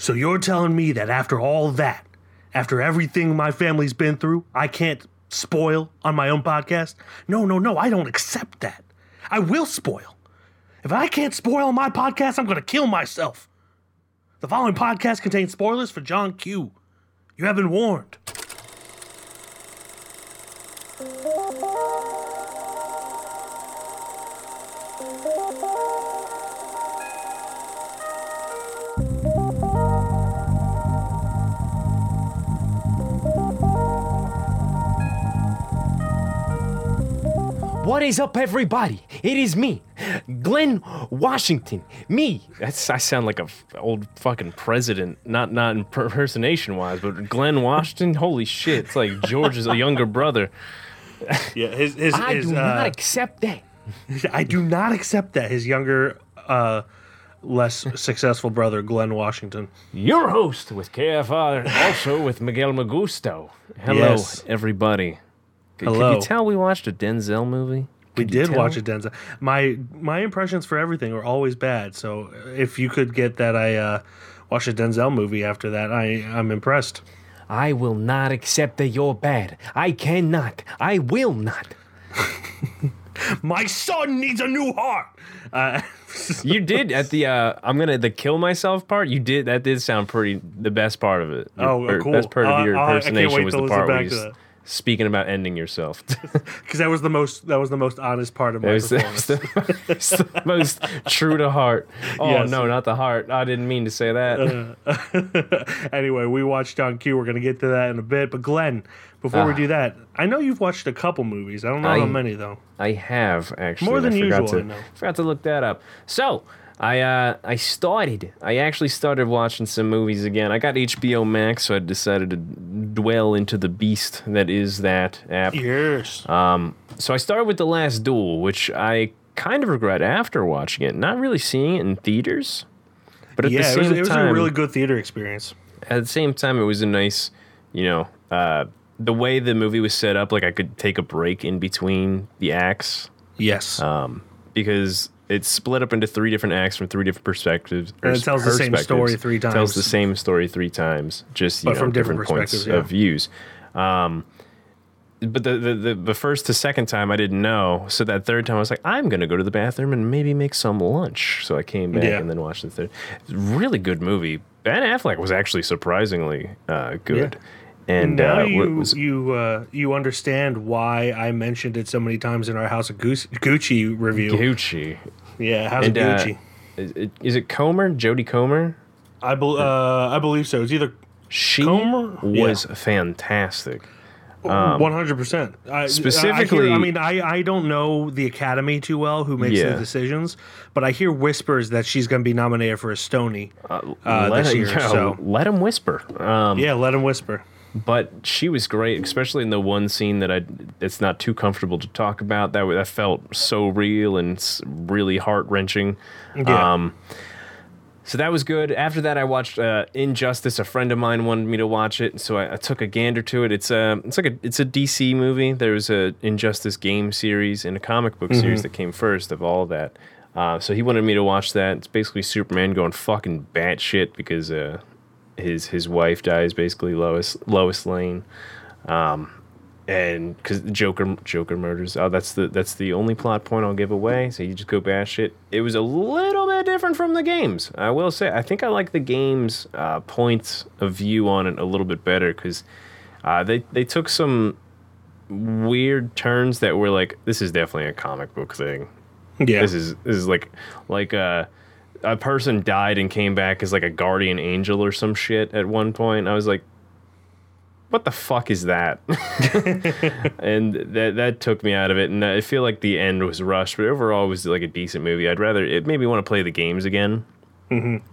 So you're telling me that after all that, after everything my family's been through, I can't spoil on my own podcast? No, no, no, I don't accept that. I will spoil. If I can't spoil my podcast, I'm going to kill myself. The following podcast contains spoilers for John Q. You have been warned. What is up, everybody? It is me, Glenn Washington. Me. That's I sound like a f- old fucking president, not not impersonation wise, but Glenn Washington. Holy shit! It's like George's a younger brother. Yeah, his, his, I his, do not uh, accept that. I do not accept that. His younger, uh, less successful brother, Glenn Washington. Your host with KFR, also with Miguel Magusto. Hello, Yes. everybody. C- Can you tell we watched a Denzel movie? We did tell? watch a Denzel. My my impressions for everything are always bad. So if you could get that, I uh, watched a Denzel movie after that. I I'm impressed. I will not accept that you're bad. I cannot. I will not. My son needs a new heart. Uh, You did at the uh I'm gonna the kill myself part. You did that did sound pretty the best part of it. Your Oh, cool. Best part of Uh, your impersonation was the part where you. Speaking about ending yourself. because that was the most that was the most honest part of my it, was, performance. the, it was the most true to heart. Oh Yes. no, not the heart. I didn't mean to say that. anyway, we watched John Q. We're gonna get to that in a bit. But Glenn, before we Ah. do that, I know you've watched a couple movies. I don't know how many though. I have actually. More than I usual, I know. Forgot to look that up. So I uh, I started. I actually started watching some movies again. I got HBO Max, so I decided to dwell into the beast that is that app. Yes. Um, so I started with The Last Duel, which I kind of regret after watching it, not really seeing it in theaters. But at yeah, the it was, it was time, a really good theater experience. at the same time, it was a nice, you know, uh, the way the movie was set up. Like I could take a break in between the acts Yes. um, because it's split up into three different acts from three different perspectives. And it tells the same story three times. Tells the same story three times, just But know, from different points perspectives, of views. Um, but the, the the the first to second time I didn't know, so that third time I was like, I'm gonna go to the bathroom and maybe make some lunch. So I came back Yeah. and then watched the third. Really good movie. Ben Affleck was actually surprisingly uh, good. And now uh, you was you uh, you understand why I mentioned it so many times in our House of Goose, Gucci review. Gucci? Yeah, House And of uh, Gucci. is, it, is it Comer? Jodie Comer? I bel uh, I believe so. It's either She Comer? was fantastic. one hundred percent. specifically- I, mean, I I don't know the Academy too well, who makes Yeah. the decisions, but I hear whispers that she's going to be nominated for a Stony. Uh, let, this her- year, yeah, so let him whisper. Um, yeah, let him whisper. But she was great, especially in the one scene that I it's not too comfortable to talk about. That that felt so real and really heart wrenching. Yeah. Um, so that was good. After that, I watched uh, Injustice. A friend of mine wanted me to watch it, so I, I took a gander to it. It's a it's like a it's a DC movie. There was a Injustice game series and a comic book Mm-hmm. series that came first of all of that. Uh, so he wanted me to watch that. It's basically Superman going fucking batshit because uh, his his wife dies, basically Lois Lois Lane, um, and because Joker Joker murders. Oh, that's the that's the only plot point I'll give away. So you just go bash It It was a little bit different from the games. I will say. I think I like the games' uh, points of view on it a little bit better because uh, they they took some weird turns that were like this is definitely a comic book thing Yeah, this is this is like like uh, a person died and came back as like a guardian angel or some shit at one point. I was like, what the fuck is that? and that that took me out of it. And I feel like the end was rushed, but overall it was like a decent movie. I'd rather it made me want to play the games again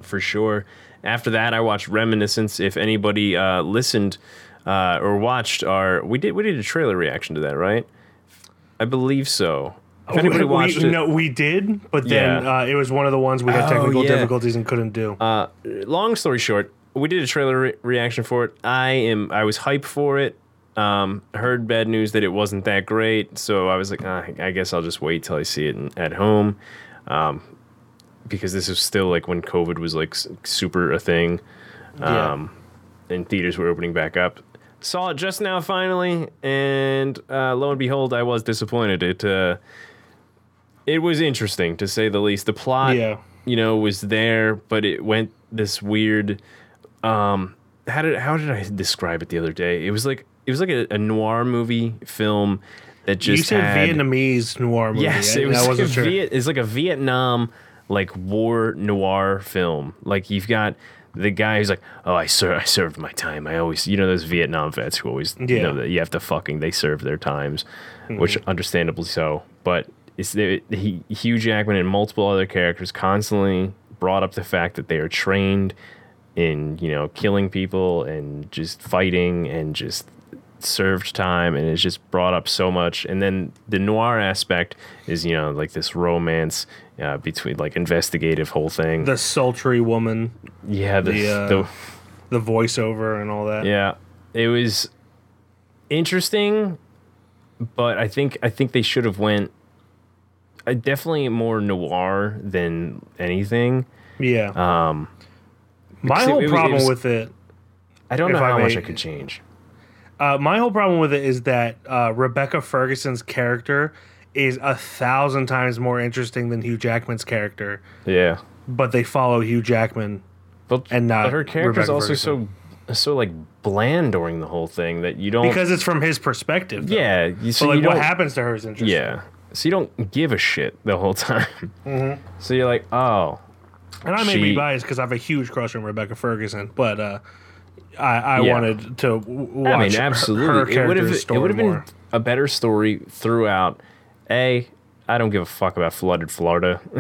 for sure. After that, I watched Reminiscence. If anybody uh, listened uh, or watched our, we did we did a trailer reaction to that, right? I believe so. If anybody we, watched we, it, no, we did, but then Yeah. uh, it was one of the ones we had Oh, technical yeah. difficulties and couldn't do. Uh, long story short, we did a trailer re- reaction for it. I am I was hyped for it. Um, heard bad news that it wasn't that great, so I was like, ah, I guess I'll just wait till I see it in, at home, um, because this is still like when COVID was like s- super a thing. Yeah. Um, and theaters were opening back up. Saw it just now, finally, and uh, lo and behold, I was disappointed. It uh, it was interesting to say the least. The plot, Yeah. you know, was there, but it went this weird. Um, how did how did I describe it the other day? It was like it was like a, a noir movie film that just you said had, Vietnamese noir movie. Yes, it was like sure. Viet, it's like a Vietnam like war noir film. Like you've got the guy who's like, "Oh, I ser- I served my time. I always, you know, those Vietnam vets who always, you Yeah. know, that you have to fucking they serve their times, which understandably so. But it's the, he, Hugh Jackman and multiple other characters constantly brought up the fact that they are trained in you know killing people and just fighting and just served time and it's just brought up so much. And then the noir aspect is you know like this romance uh, between like investigative whole thing. The sultry woman, yeah the, the, uh, the the voiceover, and all that. yeah. It was interesting but i think i think they should have went definitely more noir than anything Yeah. um my whole it was- it problem was- with it, i don't know If I how much may- i could change uh, my whole problem with it is that uh, Rebecca Ferguson's character is a thousand times more interesting than Hugh Jackman's character, yeah but they follow Hugh Jackman. But, and not but her character is also Ferguson. so so like bland during the whole thing that you don't Because it's from his perspective. though. yeah you So so like you what happens to her is interesting. yeah so you don't give a shit the whole time Mm-hmm. so you're like oh And I may She- be biased because I have a huge crush on Rebecca Ferguson, but uh, I, I Yeah. wanted to watch I mean absolutely her it would have character's it would have been a better story throughout a I don't give a fuck about flooded Florida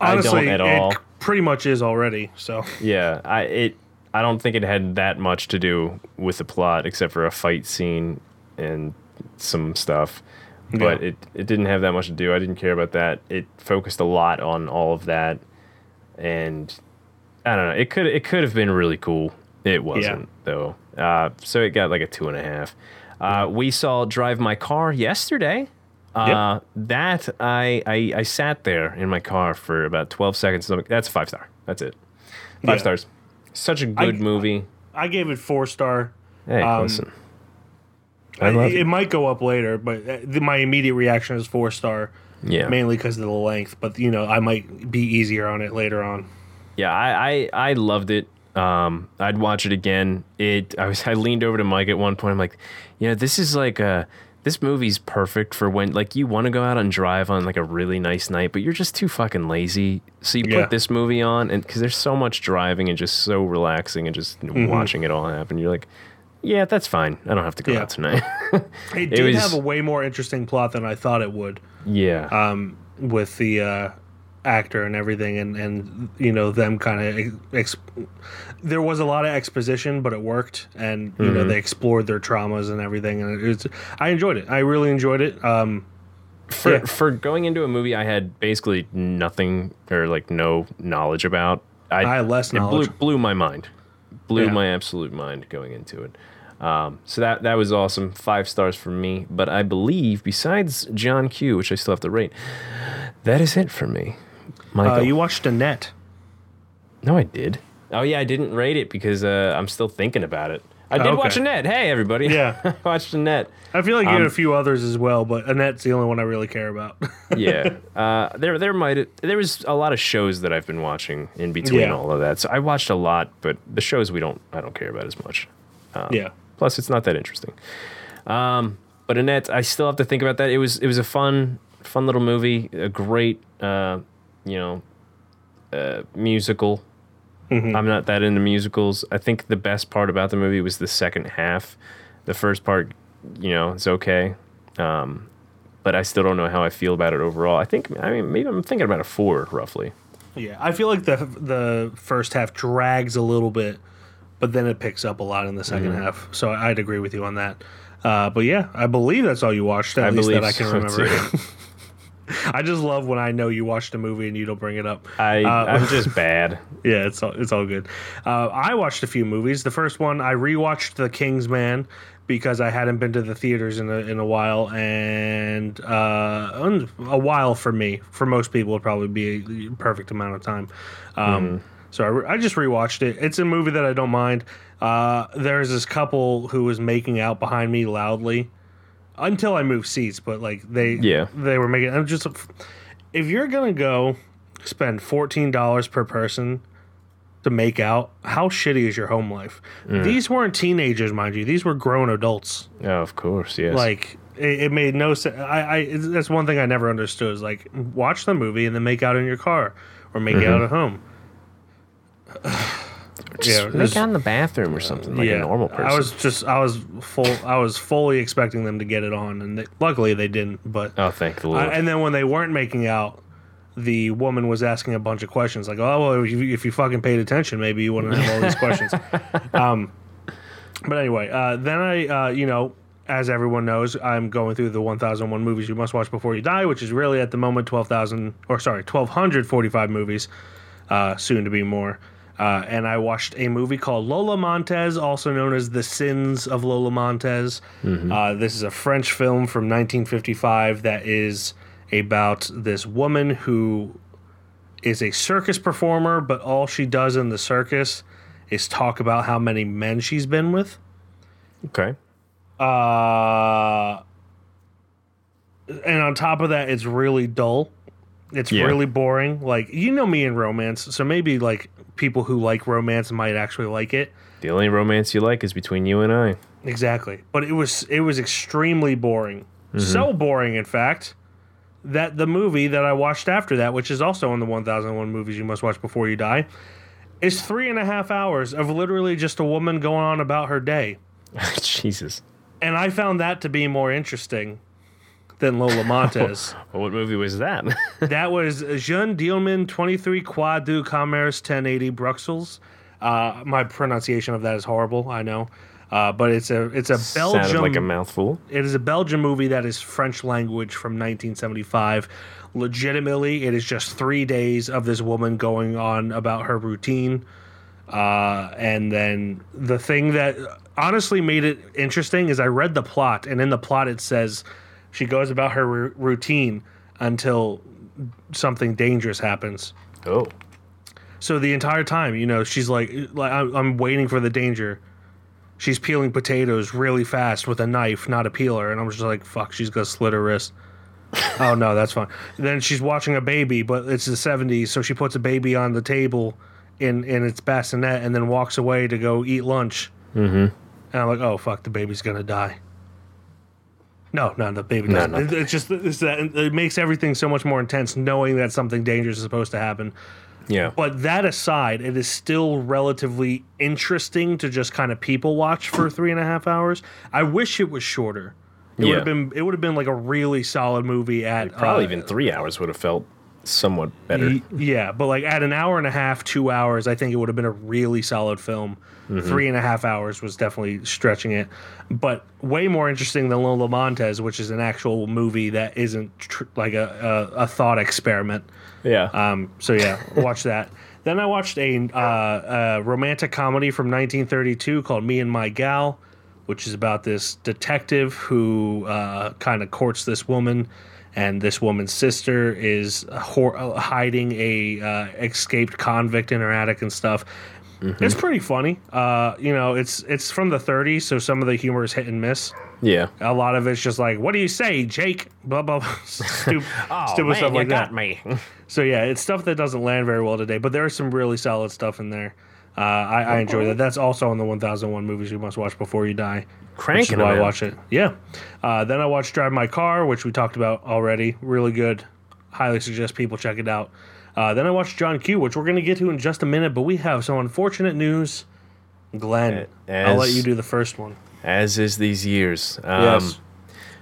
I Honestly, don't at all it pretty much is already. So Yeah, I it I don't think it had that much to do with the plot except for a fight scene and some stuff. But Yeah. it it didn't have that much to do. I didn't care about that. It focused a lot on all of that and I don't know. It could it could have been really cool. It wasn't though. Uh, so it got like a two and a half. Uh, we saw Drive My Car yesterday. Uh, That I, I I sat there in my car for about twelve seconds. That's five star. That's it. Five Yeah. stars. Such a good I- movie. I gave it four star. Hey, um, listen. I love it, it. might go up later, but uh, the, my immediate reaction is four star, Yeah, mainly because of the length. But you know, I might be easier on it later on. yeah. I, I I loved it. Um, I'd watch it again. It. I was. I leaned over to Mike at one point. I'm like, you know, this is like a. This movie's perfect for when like you want to go out and drive on like a really nice night, but you're just too fucking lazy. So you Yeah. put this movie on, and because there's so much driving and just so relaxing and just Mm-hmm. watching it all happen, you're like, yeah, that's fine. I don't have to go Yeah. out tonight. It did was- have a way more interesting plot than I thought it would. yeah. um, with the uh, actor and everything, and and you know them kind of. Ex- there was a lot of exposition, but it worked, and you Mm-hmm. know they explored their traumas and everything, and it was. I enjoyed it. I really enjoyed it. Um, for Yeah. for going into a movie I had basically nothing or like no knowledge about. I, I had less it blew, knowledge. blew my mind, blew Yeah. my absolute mind going into it. Um, so that that was awesome, five stars for me. But I believe besides John Q, which I still have to rate, that is it for me. Michael, uh, you watched Annette. no, I did. Oh yeah, I didn't rate it because uh, I'm still thinking about it. I did okay. watch Annette. Hey everybody, Yeah. I watched Annette. I feel like you had Um, a few others as well, but Annette's the only one I really care about. yeah. Uh, there, there might there was a lot of shows that I've been watching in between Yeah. all of that. So I watched a lot, but the shows we don't, I don't care about as much. yeah. Plus, it's not that interesting. Um, but Annette, I still have to think about that. It was, it was a fun, fun little movie. A great, uh, you know, uh, musical. I'm not that into musicals. I think the best part about the movie was the second half. The first part, you know, it's okay. Um, but I still don't know how I feel about it overall. I think, I mean, maybe I'm thinking about a four roughly. Yeah, I feel like the the first half drags a little bit, but then it picks up a lot in the 2nd Mm-hmm. half. So I'd agree with you on that. Uh, but yeah, I believe that's all you watched. At I least that I can so, remember. I just love when I know you watched a movie and you don't bring it up. I, Uh, I'm just bad. Yeah, it's all, it's all good. Uh, I watched a few movies. The first one I rewatched The King's Man because I hadn't been to the theaters in a in a while, and uh, a while for me. For most people, would probably be a perfect amount of time. Um, So I, re- I just rewatched it. It's a movie that I don't mind. Uh, there's this couple who was making out behind me loudly until I moved seats, but like they Yeah. they were making. I'm just if you're gonna go spend fourteen dollars per person to make out, how shitty is your home life? Mm. These weren't teenagers, mind you. These were grown adults. Oh, of course, yes. Like it, it made no sense. I, I that's one thing I never understood is like watch the movie and then make out in your car or make mm-hmm. out at home. Just yeah, make out in the bathroom or something like a normal person. I was just I was full I was fully expecting them to get it on and they, luckily they didn't. But oh, thank the Lord. I, and then when they weren't making out, the woman was asking a bunch of questions like, "Oh, well, if you, if you fucking paid attention, maybe you wouldn't have all these questions." Um, but anyway, uh, then I, uh, you know, as everyone knows, I'm going through the 1001 movies you must watch before you die, which is really at the moment 12,000 or sorry, 1,245 movies, uh, soon to be more. Uh, and I watched a movie called Lola Montez, also known as The Sins of Lola Montez. Uh, this is a French film from 1955 that is about this woman who is a circus performer, but all she does in the circus is talk about how many men she's been with. okay. Uh, and on top of that, it's really dull. It's Yeah. really boring. Like you know me in romance, so maybe like people who like romance might actually like it. The only romance you like is between you and I. Exactly. But it was it was extremely boring. Mm-hmm. So boring, in fact, that the movie that I watched after that, which is also in the 1001 movies you must watch before you die, is three and a half hours of literally just a woman going on about her day. Jesus. And I found that to be more interesting than Lola Montez. Well, what movie was that? that was Jeanne Dielman 23 Quad du Commerce 1080 Bruxelles. Uh, my pronunciation of that is horrible, I know. Uh, but it's a it's a Sounded Belgium like a mouthful. it is a Belgian movie that is French language from 1975. Legitimately, it is just three days of this woman going on about her routine. Uh, and then the thing that honestly made it interesting is I read the plot, and in the plot it says she goes about her r- routine until something dangerous happens. Oh. So the entire time, you know, she's like, like I'm, I'm waiting for the danger. She's peeling potatoes really fast with a knife, not a peeler, and I'm just like, fuck, she's gonna slit her wrist. oh no, that's fine. Then she's watching a baby, but it's the 70s, so she puts a baby on the table in in its bassinet and then walks away to go eat lunch. Mm-hmm. And I'm like, oh fuck, the baby's gonna die. No, no, the baby doesn't. no. It- It's just it's that it makes everything so much more intense knowing that something dangerous is supposed to happen. Yeah. But that aside, it is still relatively interesting to just kind of people watch for three and a half hours. I wish it was shorter. It would have been it would have been like a really solid movie at Probably uh, even three hours would have felt somewhat better. yeah, but like at an hour and a half, two hours, I think it would have been a really solid film. Mm-hmm. Three and a half hours was definitely stretching it, but way more interesting than Lola Montez, which is an actual movie that isn't tr- like a, a, a thought experiment. yeah. Um, so yeah, watch that. Then I watched a, uh, a romantic comedy from 1932 called Me and My Gal, which is about this detective who uh, kind of courts this woman, and this woman's sister is hiding a uh, escaped convict in her attic and stuff. It's pretty funny. Uh, you know, it's it's from the 30s, so some of the humor is hit and miss. yeah. A lot of it's just like, "What do you say, Jake?" Blah blah, blah. Stup- stupid stuff like that. me. So yeah, it's stuff that doesn't land very well today, but there is some really solid stuff in there. Uh, I, I enjoy that. That's also on the 1001 movies you must watch before you die. Which is Cranking why I them watch it. Yeah. Uh, then I watched Drive My Car, which we talked about already. Really good. Highly suggest people check it out. Uh, then I watched John Q, which we're going to get to in just a minute, but we have some unfortunate news. Glenn, I'll let you do the first one. As is these years. Um, yes.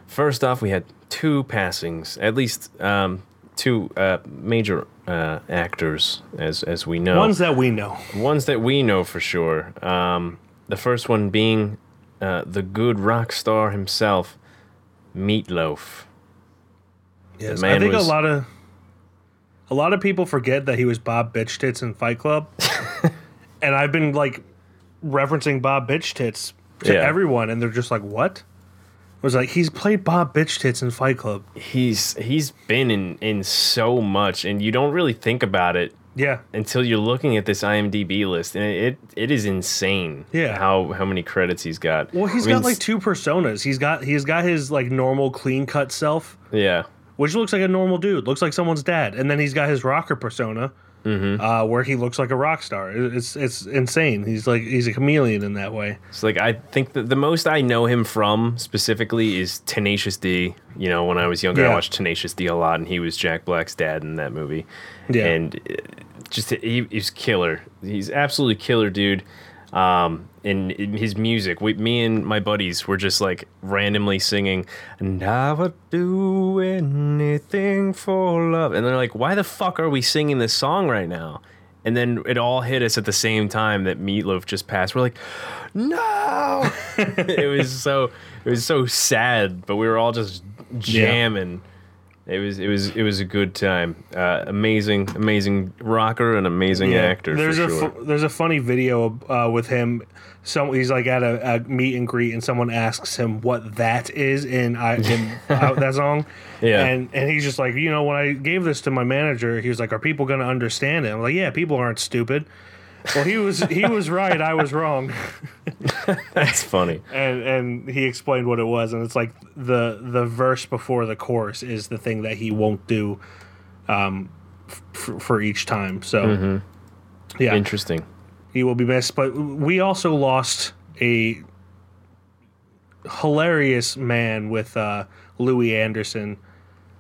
First off, we had two passings, at least um, two uh, major uh, actors, as as we know. Ones that we know. Ones that we know for sure. Um, the first one being uh, the good rock star himself, Meat Loaf. Yes. I think was- a lot of a lot of people forget that he was Bob Bitch Tits in Fight Club, and I've been like referencing Bob Bitch Tits to Yeah. everyone, and they're just like, "What?" I was like, "He's played Bob Bitch Tits in Fight Club." He's he's been in in so much, and you don't really think about it Yeah. until you're looking at this IMDb list, and it it is insane. Yeah. how how many credits he's got. Well, he's I mean, got like two personas. He's got he's got his like normal clean cut self, yeah, which looks like a normal dude, looks like someone's dad, and then he's got his rocker persona, Mm-hmm. uh, where he looks like a rock star. It's it's insane. He's like he's a chameleon in that way. it's like I think that the most I know him from specifically is Tenacious D. You know, when I was younger, I watched Tenacious D a lot, and he was Jack Black's dad in that movie. Yeah. and uh, just he, he's killer. He's absolutely killer, dude. Um, and in his music, we, me and my buddies were just like randomly singing, "And I would do anything for love," and they're like, "Why the fuck are we singing this song right now?" And then it all hit us at the same time that Meat Loaf just passed. We're like, "No!" it was so it was so sad, but we were all just jamming. It was it was it was a good time. Uh, amazing, amazing rocker and amazing actor. There's for a sure. fu- there's a funny video uh, with him. Some he's like at a, a meet and greet, and someone asks him what that is in I in that song. Yeah. and and he's just like, you know, when I gave this to my manager, he was like, "Are people going to understand it?" I'm like, "Yeah, people aren't stupid." Well, he was he was right. I was wrong, That's funny. and and he explained what it was, and it's like the the verse before the chorus is the thing that he won't do, um, f- for each time. So, Mm-hmm. yeah, Interesting. he will be missed. But we also lost a hilarious man with uh, Louie Anderson,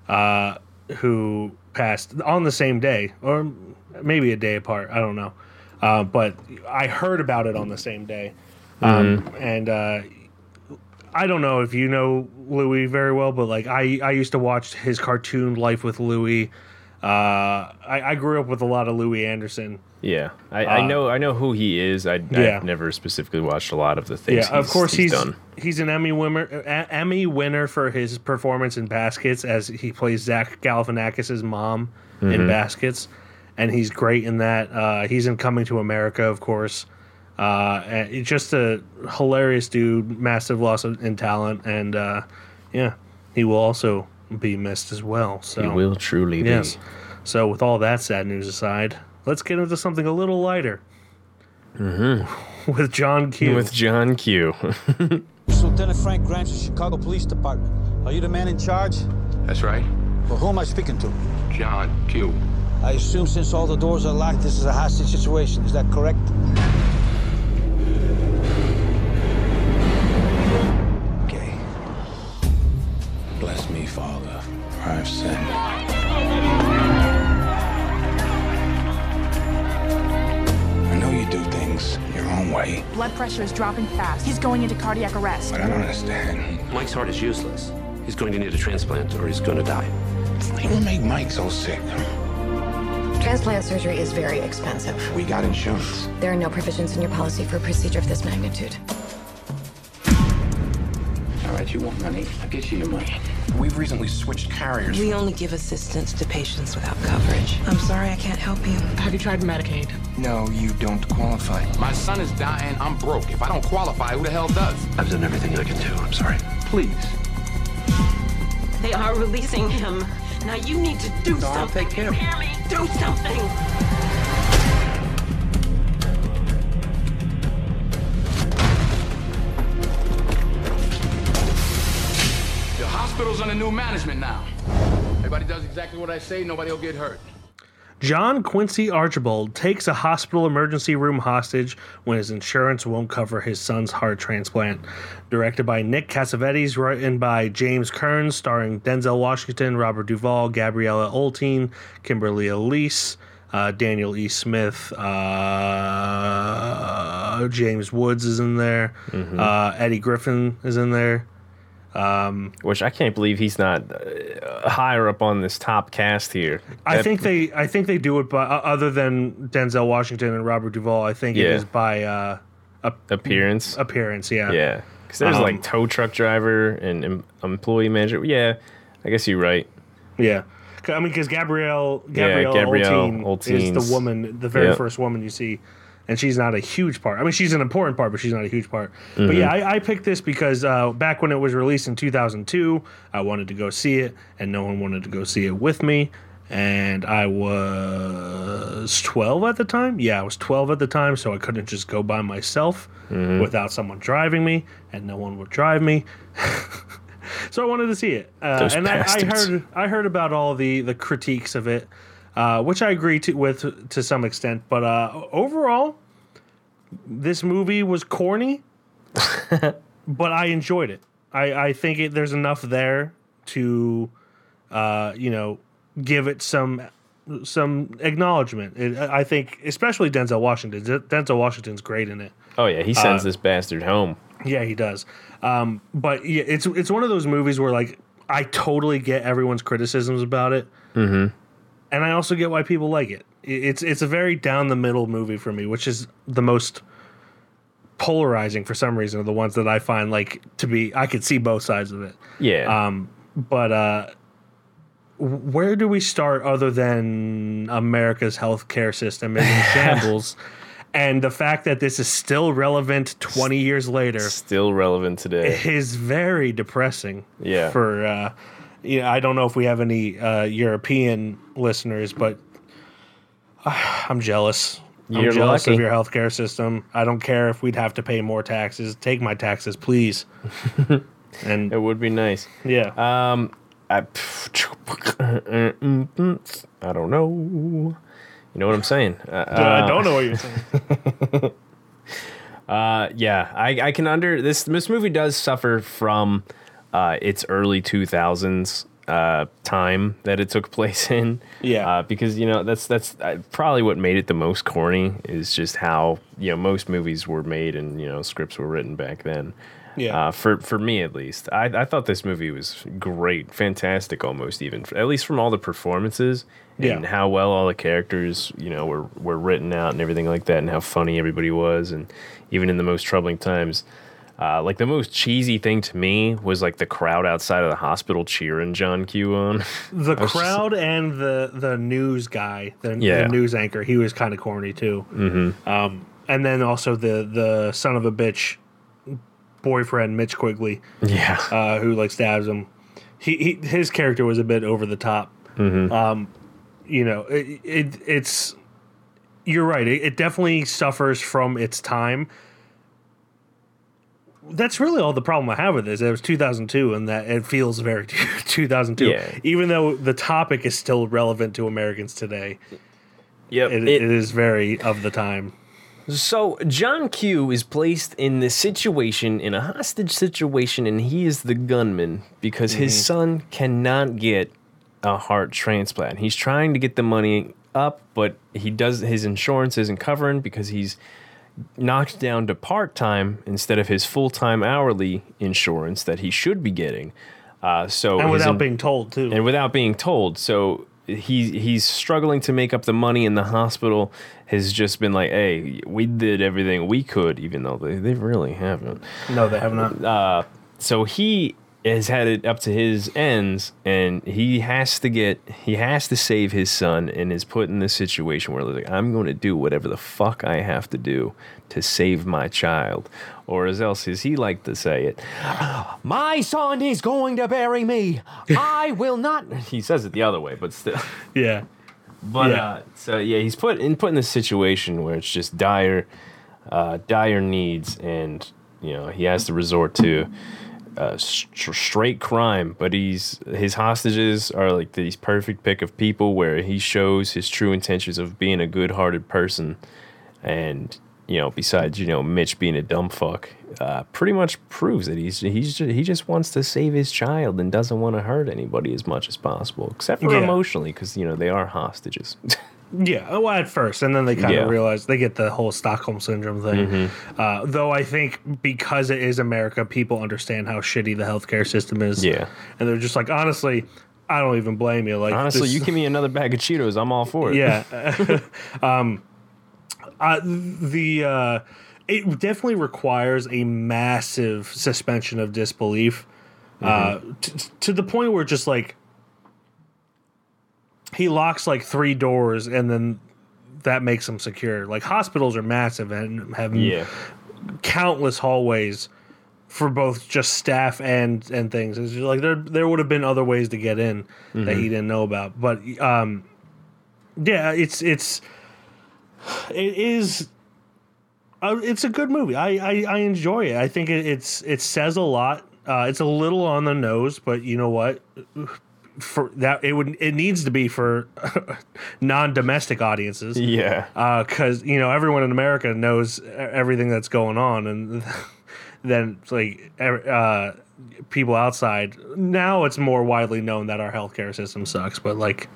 uh, who passed on the same day, or maybe a day apart. I don't know. Uh, but I heard about it on the same day, um, and uh, I don't know if you know Louie very well, but like I, I used to watch his cartoon Life with Louie. Uh, I, I grew up with a lot of Louie Anderson. Yeah, I, I know I know who he is. I, Uh, yeah. I've never specifically watched a lot of the things. Yeah, of course he's done. he's an Emmy winner Emmy winner for his performance in Baskets as he plays Zach Galifianakis' mom Mm-hmm. in Baskets, and he's great in that. Uh, he's in Coming to America, of course. Uh, he's just a hilarious dude, massive loss of, in talent, and uh, yeah, he will also be missed as well. So He will truly be. yes. So with all that sad news aside, let's get into something a little lighter. Mm-hmm. with John Q. With John Q. It's Lieutenant Frank Grimes of Chicago Police Department. Are you the man in charge? That's right. Well, who am I speaking to? John Q. I assume since all the doors are locked, this is a hostage situation. Is that correct? Okay. Bless me, Father, for I've sinned. I know you do things your own way, Blood pressure is dropping fast. He's going into cardiac arrest. but I don't understand. Mike's heart is useless. He's going to need a transplant or he's going to die. What made Mike so sick? Transplant surgery is very expensive. We got insurance. There are no provisions in your policy for a procedure of this magnitude. All right, you want money? I'll get you your money. We've recently switched carriers. We only give assistance to patients without coverage. I'm sorry I can't help you. Have you tried Medicaid? No, you don't qualify. My son is dying. I'm broke. If I don't qualify, who the hell does? I've done everything I can do. I'm sorry. Please. They are releasing him. Now you need to do No, I'll something. take care of Hear me? Do something. The hospital's under new management now. Everybody does exactly what I say. Nobody will get hurt. John Quincy Archibald takes a hospital emergency room hostage when his insurance won't cover his son's heart transplant. Directed by Nick Cassavetes, written by James Kearns, starring Denzel Washington, Robert Duvall, Gabriela Oltean, Kimberly Elise, uh, Daniel E. Smith, uh, James Woods is in there, uh, Eddie Griffin is in there. Which I can't believe he's not uh, higher up on this top cast here. I That- think they, I think they do it by uh, other than Denzel Washington and Robert Duvall. I think it Yeah. is by uh, appearance. appearance. Yeah. Yeah, because there's Um, like tow truck driver and em- employee manager. Yeah, I guess you're right. Yeah, I mean, because Gabrielle, Gabrielle, Gabrielle Oltean is the woman, the very Yep. first woman you see, and she's not a huge part. I mean, she's an important part, but she's not a huge part. Mm-hmm. But yeah, I, I picked this because uh, back when it was released in 2002, I wanted to go see it, and no one wanted to go see it with me. and I was 12 at the time. Yeah, I was 12 at the time, so I couldn't just go by myself without someone driving me, and no one would drive me. so I wanted to see it, uh, and I, I heard I heard about all the the critiques of it, uh, which I agree to with to some extent. But uh, overall, this movie was corny, but I enjoyed it. I, I think it, there's enough there to, uh, you know, give it some some acknowledgement. It, I think, especially Denzel Washington. Denzel Washington's great in it. Oh yeah, he Uh, sends this bastard home. Yeah, he does. Um, but yeah, it's it's one of those movies where like I totally get everyone's criticisms about it, mm-hmm. And I also get why people like it. It- It's it's a very down the middle movie for me, which is the most polarizing for some reason. Are the ones that I find like to be. I could see both sides of it. Yeah. Um, but uh, where do we start other than America's healthcare system is in shambles? And the fact that this is still relevant 20 years later Still relevant today. is very depressing. Yeah. For uh, you know, I don't know if we have any uh, European listeners, but uh, I'm jealous. I'm You're jealous lucky. of your healthcare system. I don't care if we'd have to pay more taxes. Take my taxes, please. and It would be nice. yeah, Um, I, I don't know. You know what I'm saying? Uh, I don't know what you're saying. Uh, yeah, I, I can under this. This movie does suffer from uh, its early 2000s uh, time that it took place in. Yeah. uh, because you know that's that's uh, probably what made it the most corny is just how you know most movies were made and you know scripts were written back then. Yeah. Uh, for for me at least, I, I thought this movie was great, fantastic, almost even at least from all the performances and Yeah. how well all the characters you know were were written out and everything like that, and how funny everybody was, and even in the most troubling times. Uh, like the most cheesy thing to me was like the crowd outside of the hospital cheering John Q on. The was just- crowd and the the news guy, the, Yeah. the news anchor, he was kind of corny too. Mm-hmm. Um, and then also the the son of a bitch boyfriend Mitch Quigley, yeah, uh, who like stabs him. He, he his character was a bit over the top. Um, you know, it, it it's you're right. It, it definitely suffers from its time. That's really all the problem I have with this. It was 2002, and that it feels very 2002. Yeah. Even though the topic is still relevant to Americans today, yep. it, it- it is very of the time. So John Q is placed in this situation, in a hostage situation, and he is the gunman because his mm-hmm. son cannot get a heart transplant. He's trying to get the money up, but he does his insurance isn't covering because he's knocked down to part time instead of his full time hourly insurance that he should be getting. Uh, so And without in- being told too. and without being told. So he he's struggling to make up the money, and the hospital has just been like, "Hey, we did everything we could, even though they, they really haven't." no, they have not. So he has had it up to his ends, and he has to get he has to save his son, and is put in this situation where he's like, I'm going to do whatever the fuck I have to do to save my child, or as else as he like to say it, my son is going to bury me. I will not. He says it the other way, but still. yeah. But Yeah. uh, so yeah, he's put in put in this situation where it's just dire, uh, dire needs, and you know he has to resort to uh, st- straight crime. But he's his hostages are like these perfect pick of people where he shows his true intentions of being a good-hearted person, and you know besides you know Mitch being a dumb fuck, uh, pretty much proves that he's he's ju- he just wants to save his child and doesn't want to hurt anybody as much as possible, except for Yeah. emotionally because you know they are hostages. Yeah, well, at first, and then they kind Yeah. of realize they get the whole Stockholm syndrome thing. Uh, though I think because it is America, people understand how shitty the healthcare system is. Yeah. and they're just like, honestly, I don't even blame you. Like, Honestly, this- you give me another bag of Cheetos, I'm all for it. yeah. um, uh, the uh, it definitely requires a massive suspension of disbelief uh, t- to the point where just like he locks like three doors and then that makes them secure. Like hospitals are massive and have Yeah. countless hallways for both just staff and and things. It's just like there there would have been other ways to get in that he didn't know about. But um, yeah, it's it's it is. Uh, it's a good movie. I, I, I enjoy it. I think it, it's it says a lot. Uh, it's a little on the nose, but you know what? For that, it would it needs to be for non-domestic audiences Yeah. because you know everyone in America knows everything that's going on, and then like uh, people outside now it's more widely known that our healthcare system sucks, but like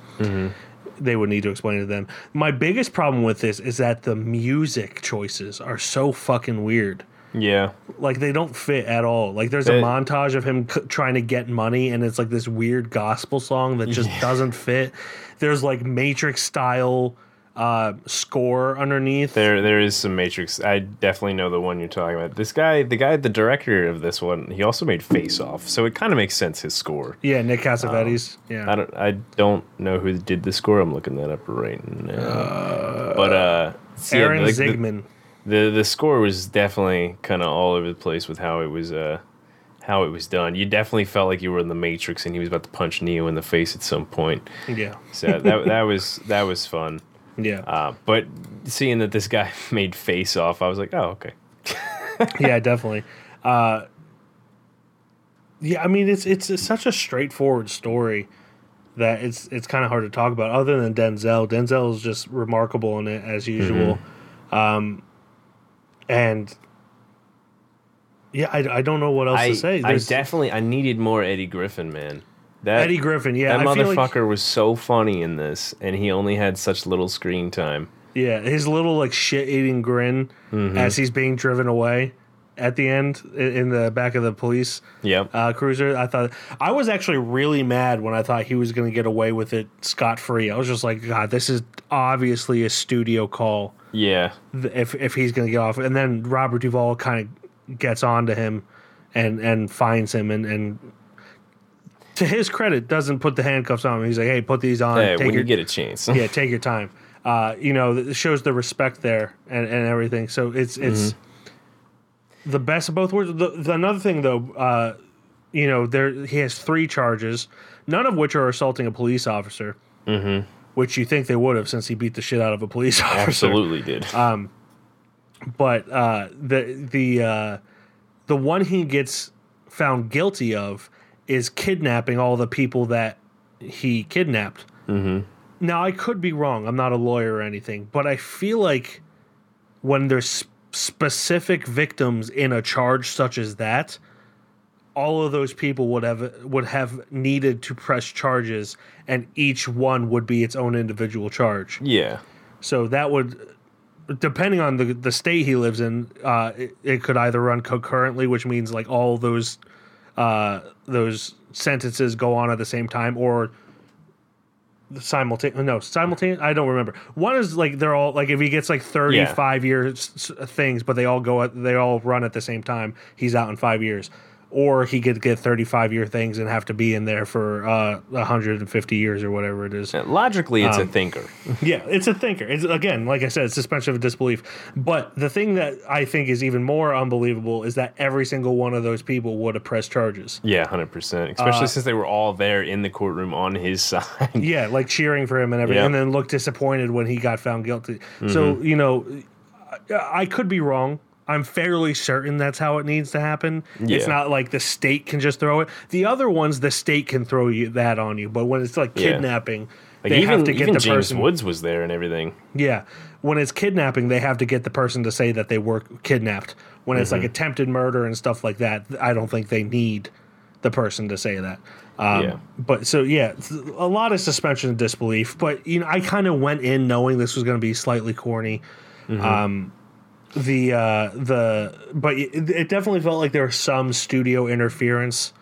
they would need to explain to them. My biggest problem with this is that the music choices are so fucking weird. Yeah. Like they don't fit at all. Like there's a montage of him c- trying to get money, and it's like this weird gospel song that just doesn't fit. There's like Matrix style uh, score underneath. There, there is some Matrix. I definitely know the one you're talking about. This guy, the guy, the director of this one, he also made Face Off, so it kind of makes sense his score. Yeah, Nick Cassavetes. I yeah, don't, I don't know who did the score. I'm looking that up right now. but uh, see, yeah, Aaron like, the- Zigman. The, the score was definitely kind of all over the place with how it was uh how it was done. You definitely felt like you were in the Matrix and he was about to punch Neo in the face at some point. Yeah, So that that was that was fun. yeah, Uh, but seeing that this guy made Face Off, I was like, oh okay. yeah, definitely. Uh, yeah, I mean it's it's, it's such a straightforward story that it's it's kind of hard to talk about. Other than Denzel, Denzel is just remarkable in it as usual, um, and yeah, I, I don't know what else I, to say. I There's- definitely I needed more Eddie Griffin, man. That Eddie Griffin, yeah, that I feel like- motherfucker was so funny in this, and he only had such little screen time. Yeah, his little like shit eating grin Mm-hmm. as he's being driven away at the end in the back of the police Yep. uh, cruiser. I thought I was actually really mad when I thought he was going to get away with it scot free. I was just like, God, this is obviously a studio call. yeah. If if he's going to get off, and then Robert Duvall kind of gets on to him and and finds him and and. To his credit, doesn't put the handcuffs on him. He's like, "Hey, put these on. Hey, take when your, you get a chance. yeah, take your time. Uh, you know, it shows the respect there and, and everything. So it's it's the best of both worlds. The, the, another thing though, uh, you know, there he has three charges, none of which are assaulting a police officer. Mm-hmm. Which you think they would have since he beat the shit out of a police officer. Absolutely did. But uh, the the uh, the one he gets found guilty of is kidnapping all the people that he kidnapped. Mm-hmm. Now I could be wrong. I'm not a lawyer or anything, but I feel like when there's specific victims in a charge such as that, all of those people would have would have needed to press charges, and each one would be its own individual charge. yeah. So that would, depending on the the state he lives in, uh, it, it could either run concurrently, which means like all those uh, those sentences go on at the same time, or simultaneous. No, simultaneous. I don't remember. One is like they're all like if he gets like thirty five years things, but they all go at they all run at the same time. He's out in five years. Or he could get 35 year things and have to be in there for uh, 150 years or whatever it is. Logically, it's Um, a thinker. Yeah, it's a thinker. It's again, like I said, it's suspension of disbelief. But the thing that I think is even more unbelievable is that every single one of those people would have pressed charges. Yeah, hundred percent. Especially since they were all there in the courtroom on his side. Yeah, like cheering for him and everything, Yeah. and then looked disappointed when he got found guilty. So you know, I could be wrong. I'm fairly certain that's how it needs to happen. It's not like the state can just throw it. The other ones, the state can throw you that on you, but when it's like Yeah. kidnapping, Like they even have to get the James person. Woods was there and everything. Yeah. When it's kidnapping, they have to get the person to say that they were kidnapped. When it's Mm-hmm. like attempted murder and stuff like that, I don't think they need the person to say that. Um, Yeah. But so, yeah, a lot of suspension of disbelief. But, you know, I kind of went in knowing this was going to be slightly corny. Mm-hmm. Um, the, uh, the, but it, it definitely felt like there was some studio interference,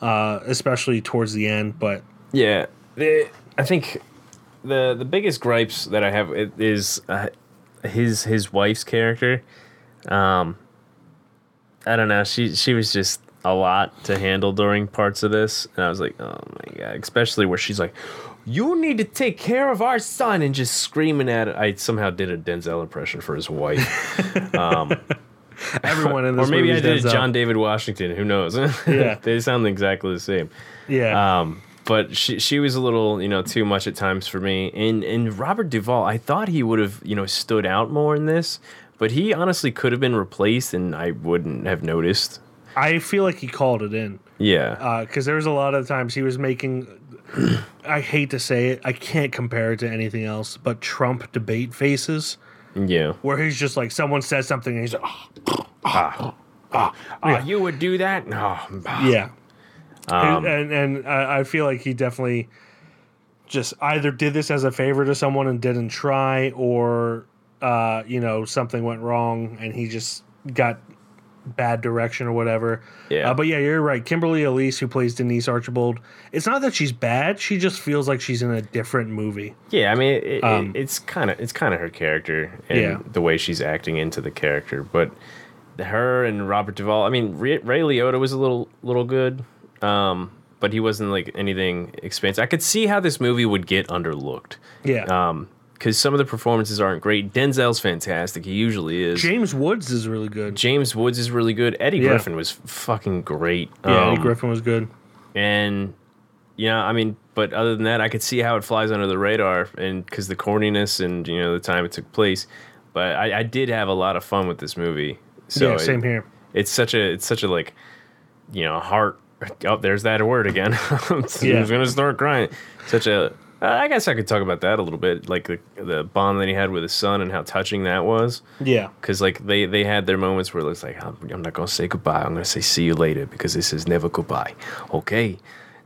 uh, especially towards the end. But Yeah, the, I think the the biggest gripes that I have is uh, his his wife's character. Um, I don't know. She she was just a lot to handle during parts of this, and I was like, oh my god, especially where she's like. You need to take care of our son and just screaming at it. I somehow did a Denzel impression for his wife. Um, Everyone in this or maybe I did Denzel. John David Washington. Who knows? Yeah. they sound exactly the same. Yeah. Um, but she she was a little, you know, too much at times for me. And and Robert Duvall, I thought he would have, you know, stood out more in this, but he honestly could have been replaced, and I wouldn't have noticed. I feel like he called it in Yeah, because there was a lot of times he was making. I hate to say it, I can't compare it to anything else, but Trump debate faces yeah. where he's just like someone says something and he's like, "Ah, Oh, you would do that? No. yeah, Um, and and I, I feel like he definitely just either did this as a favor to someone and didn't try, or uh, you know something went wrong and he just got bad direction or whatever. Yeah. Uh, but yeah, you're right. Kimberly Elise, who plays Denise Archibald, it's not that she's bad. She just feels like she's in a different movie. Yeah, I mean, it, it- Um, it's kind of it's kind of her character and Yeah. the way she's acting into the character. But her and Robert Duvall, I mean, Ray, Ray Liotta was a little little good, um, but he wasn't like anything expensive. I could see how this movie would get underlooked. Yeah. Um, because some of the performances aren't great. Denzel's fantastic. He usually is. James Woods is really good. James Woods is really good. Eddie Yeah. Griffin was fucking great. Yeah, Eddie Um, Griffin was good. and yeah, I mean, but other than that, I could see how it flies under the radar, and because the corniness and you know the time it took place. But I, I did have a lot of fun with this movie. So yeah, same it- here. It's such a it's such a like, you know, heart. Oh, there's that word again. I'm gonna start crying. Such a. I guess I could talk about that a little bit, like the the bond that he had with his son and how touching that was. Yeah. because like they they had their moments where it was like I'm, I'm not gonna say goodbye i'm gonna say see you later because this is never goodbye. Okay.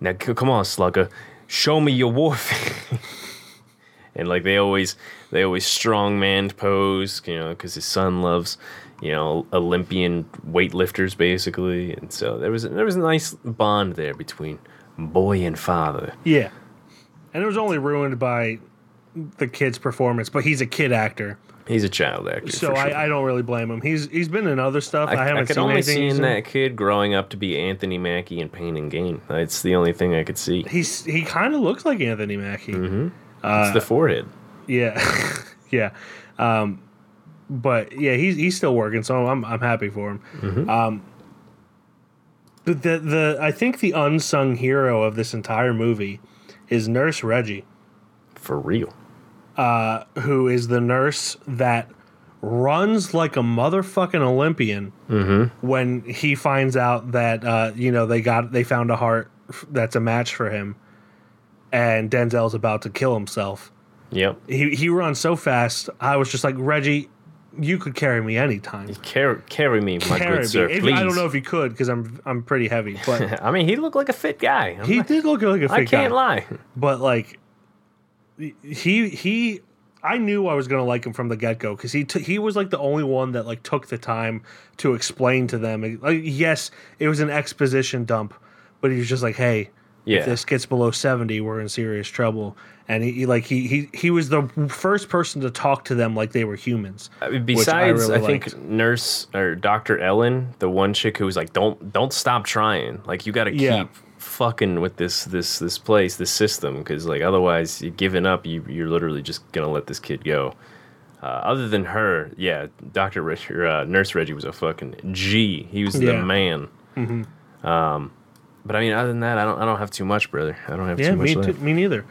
Now c- come on slugger. Show me your warfare and like they always they always strong strongman pose you know because his son loves you know olympian weightlifters basically. And so there was there was a nice bond there between boy and father. Yeah. And it was only ruined by the kid's performance, but he's a kid actor. he's a child actor So sure. I, I don't really blame him. He's he's been in other stuff. I, I, haven't I could seen only anything. see in in. that kid growing up to be Anthony Mackie in Pain and Gain. It's the only thing I could see. He's he kind of looks like Anthony Mackie. Mm-hmm. Uh, it's the forehead. Yeah, yeah. Um, but yeah, he's he's still working, so I'm I'm happy for him. Mm-hmm. Um, but the the I think the unsung hero of this entire movie is Nurse Reggie, For real. uh, who is the nurse that runs like a motherfucking Olympian Mm-hmm. when he finds out that uh, you know they got they found a heart f- that's a match for him, and Denzel's about to kill himself. Yep. He he runs so fast. I was just like Reggie, you could carry me anytime. Carry, carry me, my Carry good sir, me. Please. I don't know if he could because I'm I'm pretty heavy, but I mean, he looked like a fit guy. I'm he not- did look like a fit guy. fake can't guy. lie. But like, he he, I knew I was gonna like him from the get go because he t- he was like the only one that like took the time to explain to them. Like, yes, it was an exposition dump, but he was just like, hey. Yeah. If this gets below seventy, we're in serious trouble. And he, like he, he he was the first person to talk to them like they were humans. I mean, which I Besides, I, think. Nurse or Doctor Ellen, the one chick who was like, "Don't, don't stop trying. Like, you got to Yeah. keep fucking with this, this, this place, this system, because like otherwise, you're giving up. You, you're literally just gonna let this kid go." Uh, other than her, yeah, Doctor uh, Nurse Reggie was a fucking G. He was Yeah. the man. Mhm. Um, but I mean, other than that, I don't, I don't have too much, brother. I don't have Yeah, too much me, left. too, me neither.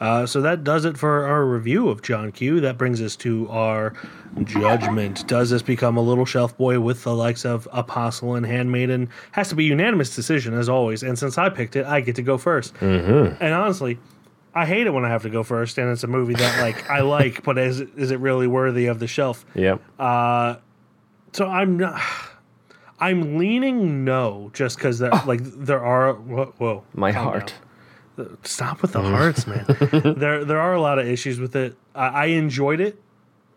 Uh, so that does it for our review of John Q. That brings us to our judgment. Does this become a little shelf boy with the likes of Apostle and Handmaiden? Has to be unanimous decision as always. And since I picked it, I get to go 1st Mm-hmm. And honestly, I hate it when I have to go first, and it's a movie that like I like, but is is it really worthy of the shelf? Yeah. Uh, so I'm not. I'm leaning no, just because that like there are whoa, whoa My heart. down. Stop with the hearts, man. there there are a lot of issues with it. I, I enjoyed it.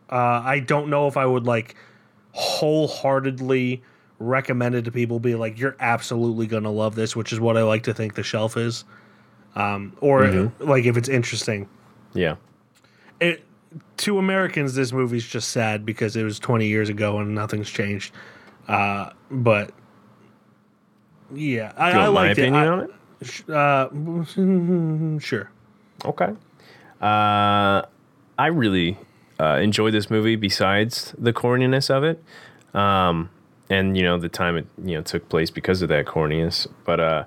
Uh, I don't know if I would like wholeheartedly recommend it to people. Be like, you're absolutely gonna love this, which is what I like to think the shelf is. Um, or Mhm. like if it's interesting. Yeah. It to Americans, this movie's just sad because it was 20 years ago and nothing's changed. Uh, but yeah, I, I liked opinion it. I- on it? Uh, sure. Okay. Uh, I really uh, enjoyed this movie. Besides the corniness of it, um, and you know the time it you know took place because of that corniness. But uh,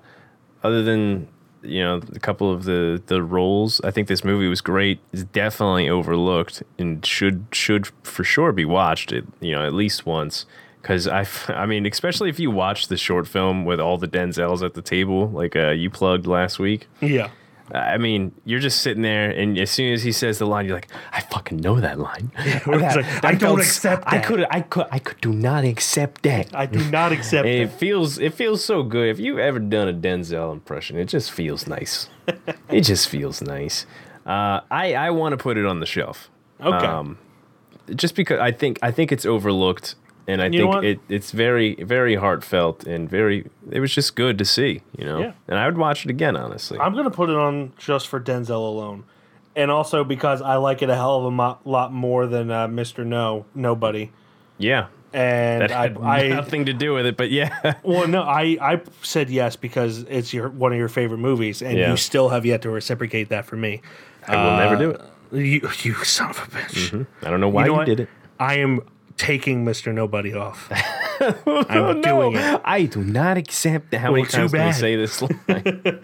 other than you know a couple of the the roles, I think this movie was great. It's definitely overlooked and should should for sure be watched. It, you know at least once because I I mean especially if you watch the short film with all the Denzels at the table like uh, you plugged last week. Yeah. I mean, you're just sitting there, and as soon as he says the line, you're like, "I fucking know that line." Where it's like, I don't accept That. I could, I could, I could do not accept that. I do not accept it feels, it feels so good. If you've ever done a Denzel impression, it just feels nice. it just feels nice. Uh, I, I want to put it on the shelf. Okay. Um, just because I think, I think it's overlooked, and I You think it, it's very, very heartfelt and very. It was just good to see, you know. Yeah. And I would watch it again, honestly. I'm gonna put it on just for Denzel alone, and also because I like it a hell of a mo- lot more than uh, Mr. No Nobody. yeah. And That I, had I nothing to do with it, but yeah. well, no, I, I said yes because it's your one of your favorite movies, and Yeah. you still have yet to reciprocate that for me. I will never do it. You, you son of a bitch! I don't know why you you, know what? did it. I am taking Mr. Nobody off. I'm doing it. I do not accept that. How many too times we bad. say this line?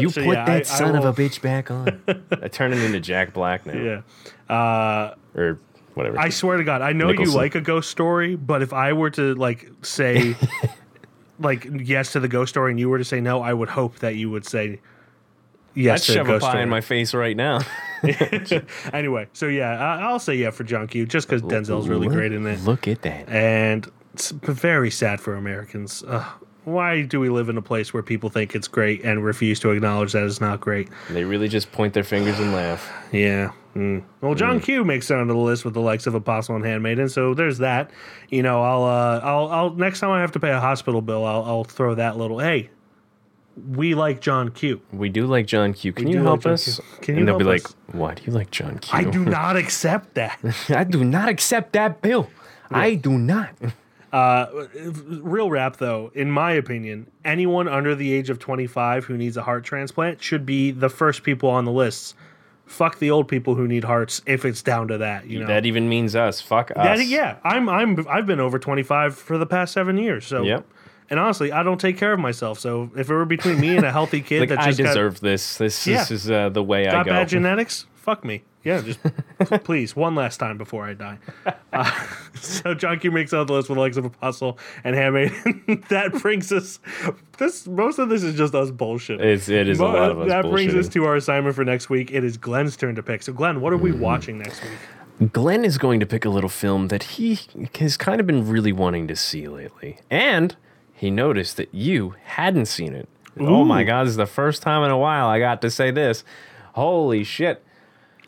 you so put yeah, that I- I son of a bitch back on. I turn it into Jack Black now. Yeah. Uh, Or whatever. I swear to God, I know Nicholson. you like a ghost story, but if I were to like say like yes to the ghost story and you were to say no, I would hope that you would say I'd yes to the shove a ghost pie story. in my face right now. anyway, so yeah, I, I'll say yeah for John Q just because Denzel's really Look- great in it, Look at that. and it's very sad for Americans. Ugh, why do we live in a place where people think it's great and refuse to acknowledge that it's not great? They really just point their fingers and laugh. Yeah. Mm. Well, John Q makes it onto the list with the likes of Apostle and Handmaiden, so there's that. You know, I'll, uh, I'll, I'll next time I have to pay a hospital bill, I'll, I'll throw that little. Hey, we like John Q. We do like John Q. Can We you help like us? Q. Can you and they'll be help like, us? "Why do you like John Q?" I do not accept that. I do not accept that bill. I do not. Uh, real rap, though, in my opinion, anyone under the age of 25 who needs a heart transplant should be the first people on the lists. Fuck the old people who need hearts if it's down to that. You know That even means us. Fuck us. That, yeah, I'm I'm I've been over 25 for the past seven years. So, Yep. And honestly, I don't take care of myself. So, if it were between me and a healthy kid Like that I just deserve this. This, Yeah. this is uh, the way got, I got go. bad genetics, fuck me. Yeah, just please one last time before I die. Uh, so John Q makes out the list with the likes of Apostle and Handmaid. that brings us. This most of this is just us bullshit. It's- it is a lot of us That brings us to our assignment for next week. It is Glenn's turn to pick. So Glenn, what are we Mm-hmm. watching next week? Glenn is going to pick a little film that he has kind of been really wanting to see lately. And he noticed that you hadn't seen it. Oh my God, this is the first time in a while I got to say this. Holy shit.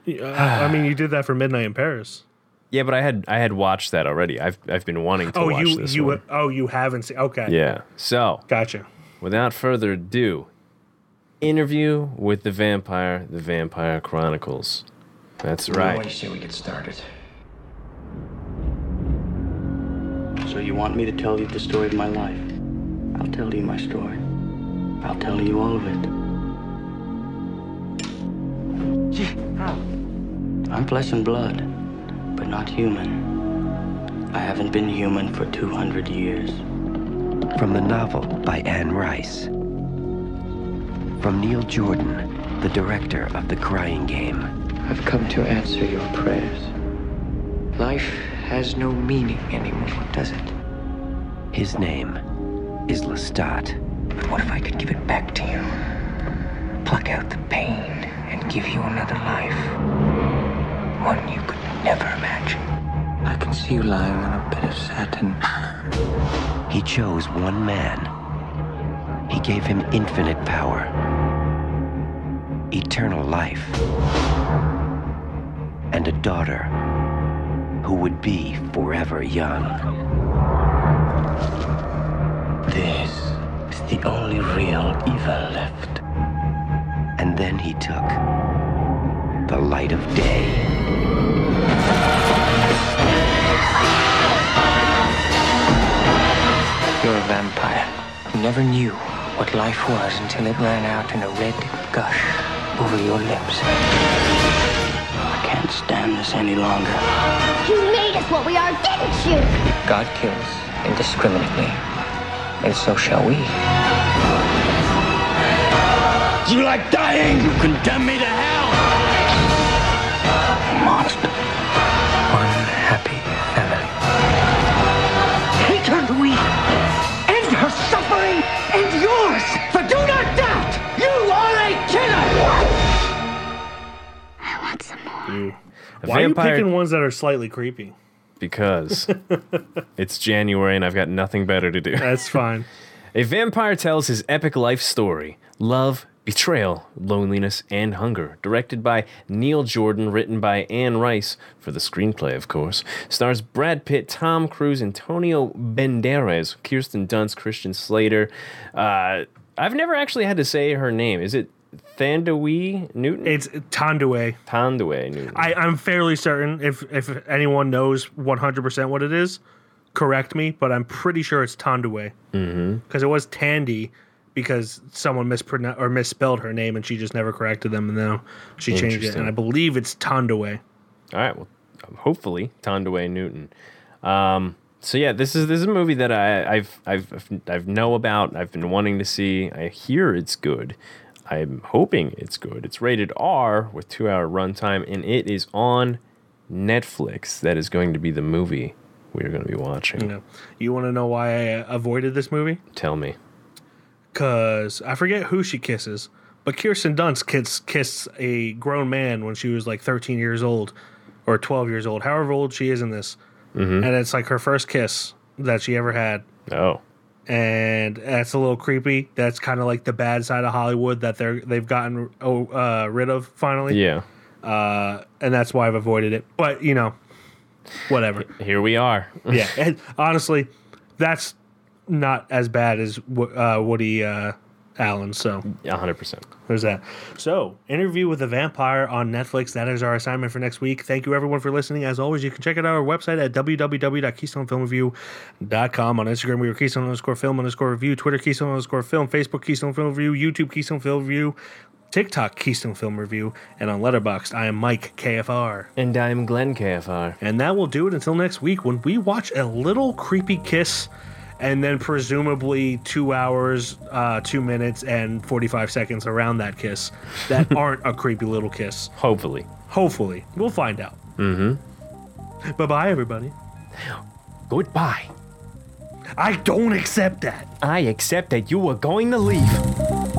Uh, I mean, you did that for Midnight in Paris. Yeah, but I had I had watched that already. I've I've been wanting to Oh, watch you this you one. oh you haven't seen? Okay, Yeah. So, gotcha. without further ado, interview with the vampire, the Vampire Chronicles. That's What do right. you say we get started? So you want me to tell you the story of my life? I'll tell you my story. I'll tell you all of it. I'm flesh and blood, but not human. I haven't been human for 200 years. From the novel by Anne Rice. From Neil Jordan, the director of The Crying Game. I've come to answer your prayers. Life has no meaning anymore, does it? His name is Lestat. But what if I could give it back to you? Pluck out the pain and give you another life. One you could never imagine. I can see you lying on a bed of satin. He chose one man. He gave him infinite power, eternal life, and a daughter who would be forever young. This is the only real evil left. And then he took the light of day. You're a vampire who never knew what life was until it ran out in a red gush over your lips. I can't stand this any longer. You made us what we are, didn't you? God kills, indiscriminately. And so shall we. You like dying? You condemn me to hell! Monster. Unhappy family. Take her, Louis. End her suffering and yours. For do not doubt, you are a killer. I want some more. A Why are you picking ones that are slightly creepy? Because it's January and I've got nothing better to do. That's fine. A vampire tells his epic life story love, betrayal, loneliness, and hunger. Directed by Neil Jordan, written by Anne Rice, for the screenplay, of course. Stars Brad Pitt, Tom Cruise, Antonio Banderas, Kirsten Dunst, Christian Slater. Uh, I've never actually had to say her name. Is it Thandawe Newton? It's Tandue. Tandue Newton. I, I'm fairly certain if if anyone knows 100% what it is, correct me, but I'm pretty sure it's Tandue. Mm-hmm. Because it was Tandy because someone mispronounced or misspelled her name and she just never corrected them and now she changed it. And I believe it's Tandue. All right. Well, hopefully Tondaway Newton. Um, so yeah, this is this is a movie that I, I've I've I've know about. I've been wanting to see. I hear it's good. I'm hoping it's good. It's rated R with two hour runtime, and it is on Netflix. That is going to be the movie we are going to be watching. You, you want to know why I avoided this movie? Tell me. Because I forget who she kisses, but Kirsten Dunst kiss, kissed a grown man when she was like 13 years old or 12 years old, however old she is in this. Mhm. And it's like her first kiss that she ever had. Oh. And that's a little creepy. That's kind of like the bad side of Hollywood that they're they've gotten oh, uh, rid of finally. Yeah. Uh, and that's why I've avoided it. But you know, whatever. Here we are. yeah. And honestly, that's not as bad as uh, Woody uh, Allen. So, hundred percent. There's that. So, interview with a vampire on Netflix. That is our assignment for next week. Thank you everyone for listening. As always, you can check out our website at www.keystonefilmreview.com. On Instagram, we are Keystone underscore film underscore review. Twitter, Keystone underscore film. Facebook, Keystone Film Review. YouTube, Keystone Film Review. TikTok, Keystone Film Review. And on Letterboxd, I am Mike KFR. And I'm Glenn KFR. And that will do it until next week when we watch a little creepy kiss and then presumably two hours, uh, two minutes, and 45 seconds around that kiss that aren't a creepy little kiss. Hopefully. Hopefully. We'll find out. Mm-hmm. Bye bye, everybody. Goodbye. I don't accept that. I accept that you were going to leave.